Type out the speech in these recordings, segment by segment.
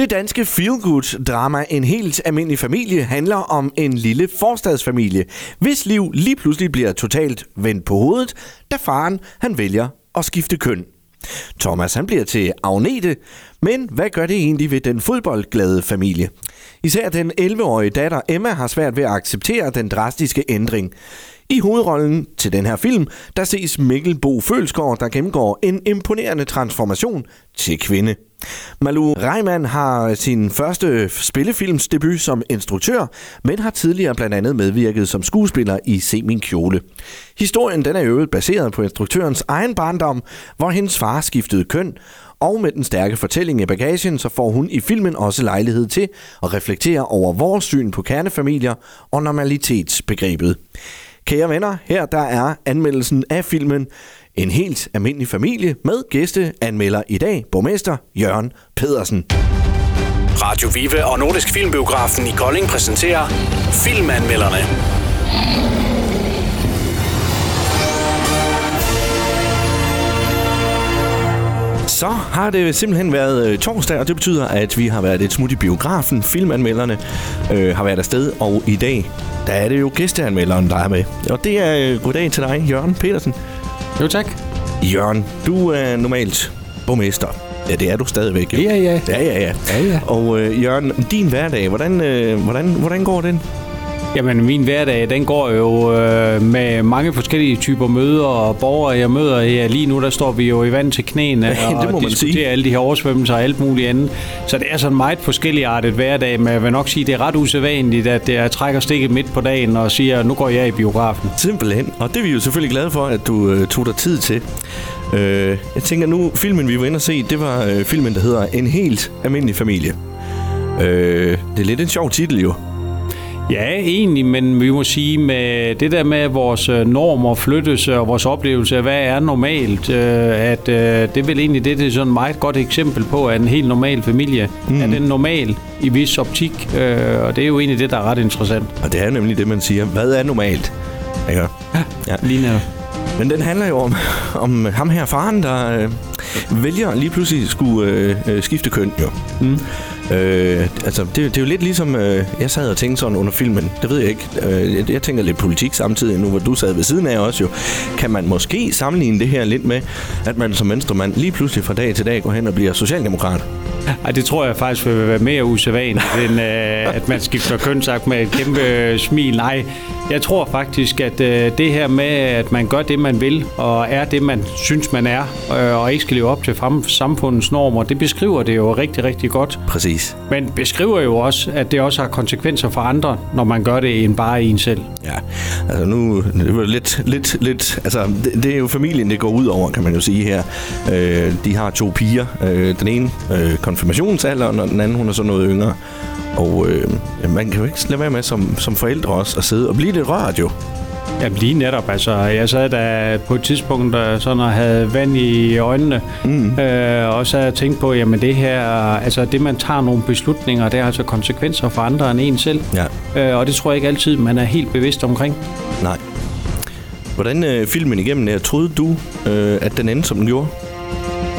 Det danske feel-good-drama En helt almindelig familie handler om en lille forstadsfamilie, hvis liv lige pludselig bliver totalt vendt på hovedet, da faren han vælger at skifte køn. Thomas han bliver til Agnete, men hvad gør det egentlig ved den fodboldglade familie? Især den 11-årige datter Emma har svært ved at acceptere den drastiske ændring. I hovedrollen til den her film, der ses Mikkel Bo Følsgaard, der gennemgår en imponerende transformation til kvinde. Malu Reimann har sin første spillefilmsdebut som instruktør, men har tidligere blandt andet medvirket som skuespiller i Se min kjole. Historien den er øvrigt baseret på instruktørens egen barndom, hvor hendes far skiftede køn, og med den stærke fortælling i bagagen, så får hun i filmen også lejlighed til at reflektere over vores syn på kernefamilier og normalitetsbegrebet. Kære venner, her der er anmeldelsen af filmen en helt almindelig familie med gæsteanmelder i dag, borgmester Jørgen Pedersen. Radio Vive og Nordisk Filmbiografen i Kolding præsenterer Filmanmelderne. Så har det simpelthen været øh, torsdag, og det betyder, at vi har været et smut i biografen. Filmanmelderne øh, har været afsted, og i dag der er det jo gæsteanmelderen, der er med. Og det er øh, goddag til dig, Jørgen Petersen. Jo, tak. Jørgen, du er normalt borgmester. Ja, det er du stadigvæk. Jo. Ja, ja. Ja, ja, ja. Ja, ja. Og øh, Jørgen, din hverdag, hvordan, øh, hvordan, hvordan går den? Jamen, min hverdag, den går jo øh, med mange forskellige typer møder og borgere, jeg møder her. Lige nu, der står vi jo i vand til knæene Ja, det må og diskuterer sige. alle de her oversvømmelser og alt muligt andet. Så det er sådan meget forskelligartet hverdag, men jeg vil nok sige, det er ret usædvanligt, at jeg trækker stikket midt på dagen og siger, nu går jeg i biografen. Simpelthen. Og det er vi jo selvfølgelig glade for, at du øh, tog dig tid til. Øh, jeg tænker nu, filmen vi var inde og se, det var øh, filmen, der hedder En helt almindelig familie. Øh, det er lidt en sjov titel jo. Ja, egentlig, men vi må sige med det der med at vores øh, normer flyttes og vores oplevelse af, hvad er normalt, øh, at øh, det er vel egentlig det, det er sådan et meget godt eksempel på, at en helt normal familie mm. er den normal i vis optik, og det er jo egentlig det, der er ret interessant. Og det er nemlig det, man siger. Hvad er normalt? Ikke? Ja. Lige netop. Men den handler jo om, om ham her faren, der øh, vælger lige pludselig skulle øh, skifte køn. Jo. Mm. Øh, altså, det, det er jo lidt ligesom, øh, jeg sad og tænkte sådan under filmen. Det ved jeg ikke. Øh, jeg, jeg tænker lidt politik samtidig nu, hvor du sad ved siden af også jo. Kan man måske sammenligne det her lidt med, at man som venstremand lige pludselig fra dag til dag går hen og bliver socialdemokrat? Ej, det tror jeg faktisk vil være mere usædvanligt, end øh, at man skifter kønsagt med et kæmpe øh, smil. Nej, jeg tror faktisk, at øh, det her med, at man gør det, man vil, og er det, man synes, man er, øh, og ikke skal leve op til samfundets normer, det beskriver det jo rigtig, rigtig godt. Præcis. Men beskriver jo også, at det også har konsekvenser for andre, når man gør det end bare en selv. Ja, altså nu, det var lidt, lidt, lidt, altså det, det er jo familien, det går ud over, kan man jo sige her. Øh, de har to piger, øh, den ene øh, konfirmationsalderen, og den anden, hun er så noget yngre. Og øh, man kan jo ikke lade være med som, som forældre også at sidde og blive lidt rørt jo. Jamen lige netop, altså jeg sad der på et tidspunkt sådan og havde vand i øjnene, mm. øh, og så havde jeg tænkt på, jamen det her, altså det man tager nogle beslutninger, det har altså konsekvenser for andre end en selv. Ja, Øh, og det tror jeg ikke altid, man er helt bevidst omkring. nej. Hvordan øh, filmen igennem der, troede du, øh, at den endte, som den gjorde?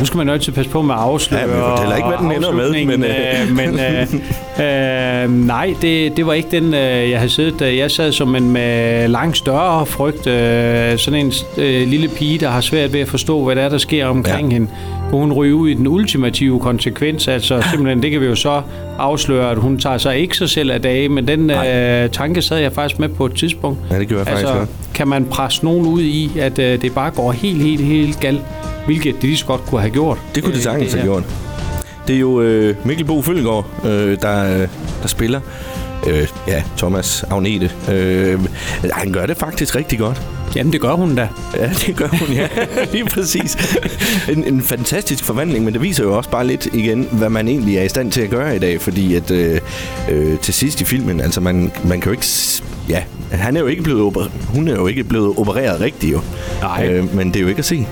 Nu skal man jo altid passe på med at afsløre Ja, vi fortæller ikke, hvad den ender med, men, øh. øh, men øh, øh, nej, det, det var ikke den, øh, jeg havde siddet. øh, Jeg sad som en med langt større frygt. Øh, sådan en øh, lille pige, der har svært ved at forstå, hvad der er, der sker omkring Ja. hende. Kunne hun ryge ud i den ultimative konsekvens? Altså simpelthen, det kan vi jo så afsløre, at hun tager sig ikke sig selv af dage, men den øh, tanke sad jeg faktisk med på et tidspunkt. Ja, det gjorde jeg faktisk Altså, også. kan man presse nogen ud i, at øh, det bare går helt, helt, helt galt? Hvilket de lige så godt kunne have gjort. Det kunne det øh, sagtens have gjort. Det er jo øh, Mikkel Bo Følgaard, øh, der, øh, der spiller. Øh, ja, Thomas Agnete. Øh, han gør det faktisk rigtig godt. Jamen, det gør hun da. Ja, det gør hun, ja. Lige præcis. En, en fantastisk forvandling, men det viser jo også bare lidt igen, hvad man egentlig er i stand til at gøre i dag, fordi at øh, øh, til sidst i filmen, altså man, man kan jo ikke... Ja, han er jo ikke blevet oper- hun er jo ikke blevet opereret rigtigt jo. Nej. Øh, men det er jo ikke at se.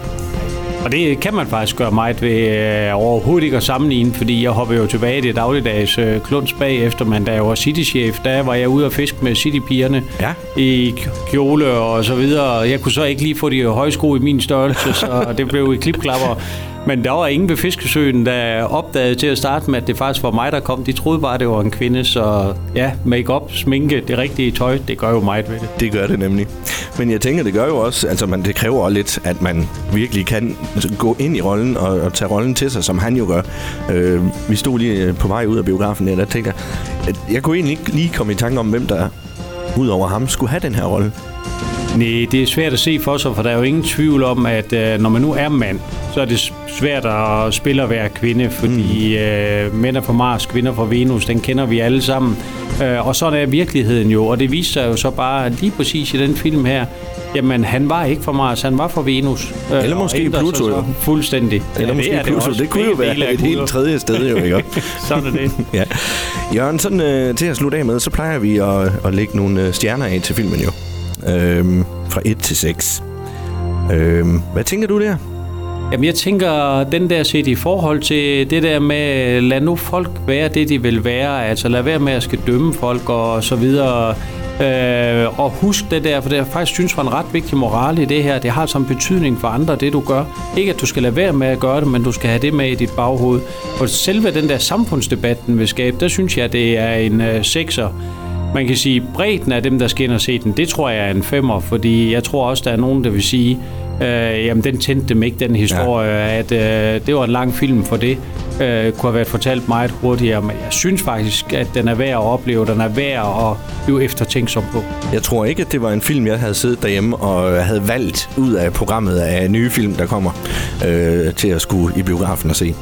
Og det kan man faktisk gøre meget ved øh, overhovedet ikke at sammenligne, fordi jeg hopper jo tilbage i det dagligdags øh, kluns bagefter, men da jeg var citychef, der var jeg ude og fiske med citypigerne Ja. i kjole og så videre. Jeg kunne så ikke lige få de høje sko i min størrelse, så det blev i klipklapper. Men der var ingen ved Fiskesøen, der opdagede til at starte med, at det faktisk var mig, der kom. De troede bare, det var en kvinde, så ja, make-up, sminke, det rigtige tøj, det gør jo meget ved det. Det gør det nemlig. Men jeg tænker, det gør jo også, altså man, det kræver også lidt, at man virkelig kan gå ind i rollen og, og tage rollen til sig, som han jo gør. Øh, vi stod lige øh, på vej ud af biografen, og der tænker at jeg kunne egentlig ikke lige komme i tanke om, hvem der ud over ham skulle have den her rolle. Nej, det er svært at se for sig, for der er jo ingen tvivl om, at øh, når man nu er mand, så er det svært at spille at være kvinde, fordi mm. øh, mænd er fra Mars, kvinder fra Venus, den kender vi alle sammen. Øh, og sådan er virkeligheden jo, og det viser sig jo så bare lige præcis i den film her, jamen han var ikke fra Mars, han var fra Venus. Øh, Eller måske Pluto jo. Fuldstændig. Eller ja, måske det Pluto, det, det kunne jo være et helt tredje sted jo, ikke? sådan er det. ja. Jørgen, sådan øh, til at slutte af med, så plejer vi at, at lægge nogle øh, stjerner af til filmen jo. Øhm, fra 1 til 6. Øhm, hvad tænker du der? Jamen jeg tænker, den der set i forhold til det der med, lad nu folk være det, de vil være. Altså lad være med at skal dømme folk og så videre. Øh, og husk det der, for det jeg faktisk synes var en ret vigtig moral i det her. Det har som en betydning for andre, det du gør. Ikke at du skal lade være med at gøre det, men du skal have det med i dit baghoved. Og selve den der samfundsdebatten vil skabe, der synes jeg, det er en øh, sekser. Man kan sige, bredden af dem, der skal ind og se den, det tror jeg er en femmer, fordi jeg tror også, der er nogen, der vil sige, øh, jamen den tændte dem ikke, den historie, ja. at øh, det var en lang film for det, øh, kunne have været fortalt meget hurtigere, men jeg synes faktisk, at den er værd at opleve, den er værd at blive eftertænksom på. Jeg tror ikke, at det var en film, jeg havde siddet derhjemme og havde valgt ud af programmet af nye film, der kommer øh, til at skulle i biografen og se.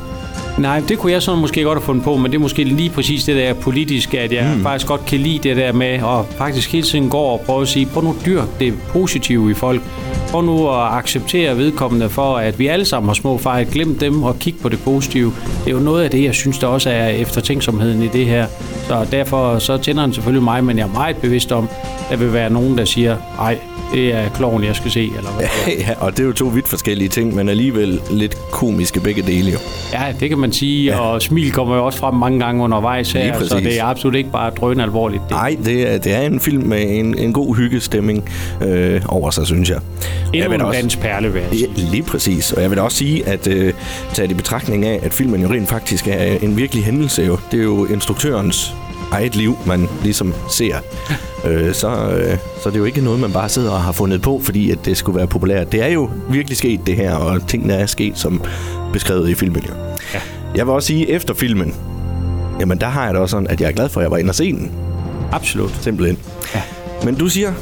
Nej, det kunne jeg sådan måske godt have fundet på, men det er måske lige præcis det der politiske, at jeg mm. faktisk godt kan lide det der med, at faktisk hele tiden går og prøve at sige, prøv nu at dyrke det positive i folk. Prøv nu at acceptere vedkommende for, at vi alle sammen har små fejl. Glem dem og kig på det positive. Det er jo noget af det, jeg synes, der også er eftertænksomheden i det her. Så derfor så tænder den selvfølgelig mig, men jeg er meget bevidst om, at der vil være nogen, der siger, nej, det er kloven, jeg skal se, eller hvad? ja, og det er jo to vidt forskellige ting, men alligevel lidt komiske begge dele jo. Ja, det kan man sige, ja. og smil kommer jo også frem mange gange undervejs her, så det er absolut ikke bare drøn alvorligt. Nej, det er, det er en film med en, en god hyggestemning øh, over sig, synes jeg. Endnu jeg en også, dansk perle, ja, Lige præcis, og jeg vil også sige, at øh, tage i betragtning af, at filmen jo rent faktisk er en virkelig hændelse jo. Det er jo instruktørens eget liv, man ligesom ser, øh, så, øh, så det er jo ikke noget, man bare sidder og har fundet på, fordi at det skulle være populært. Det er jo virkelig sket det her, og tingene er sket som beskrevet i filmen. Jo. Ja. Jeg vil også sige, efter filmen, jamen der har jeg det også sådan, at jeg er glad for, at jeg var inde og se den. Absolut. Simpelthen. Ja. Men du siger,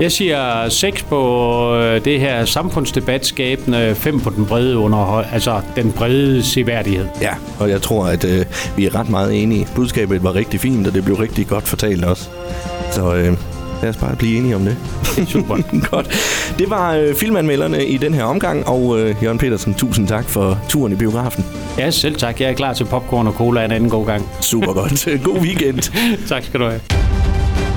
jeg siger 6 på øh, det her samfundsdebatskabende, 5 på den brede underhold, altså den brede seværdighed. Ja, og jeg tror, at øh, vi er ret meget enige. Budskabet var rigtig fint, og det blev rigtig godt fortalt også. Så øh, lad os bare blive enige om det. Super. godt. Det var øh, filmanmelderne i den her omgang, og øh, Jørgen Petersen, tusind tak for turen i biografen. Ja, selv tak. Jeg er klar til popcorn og cola en anden god gang. Super godt. God weekend. tak skal du have.